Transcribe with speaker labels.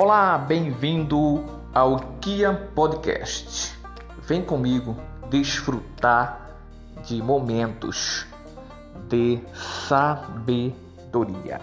Speaker 1: Olá, bem-vindo ao Kia Podcast. Vem comigo desfrutar de momentos de sabedoria.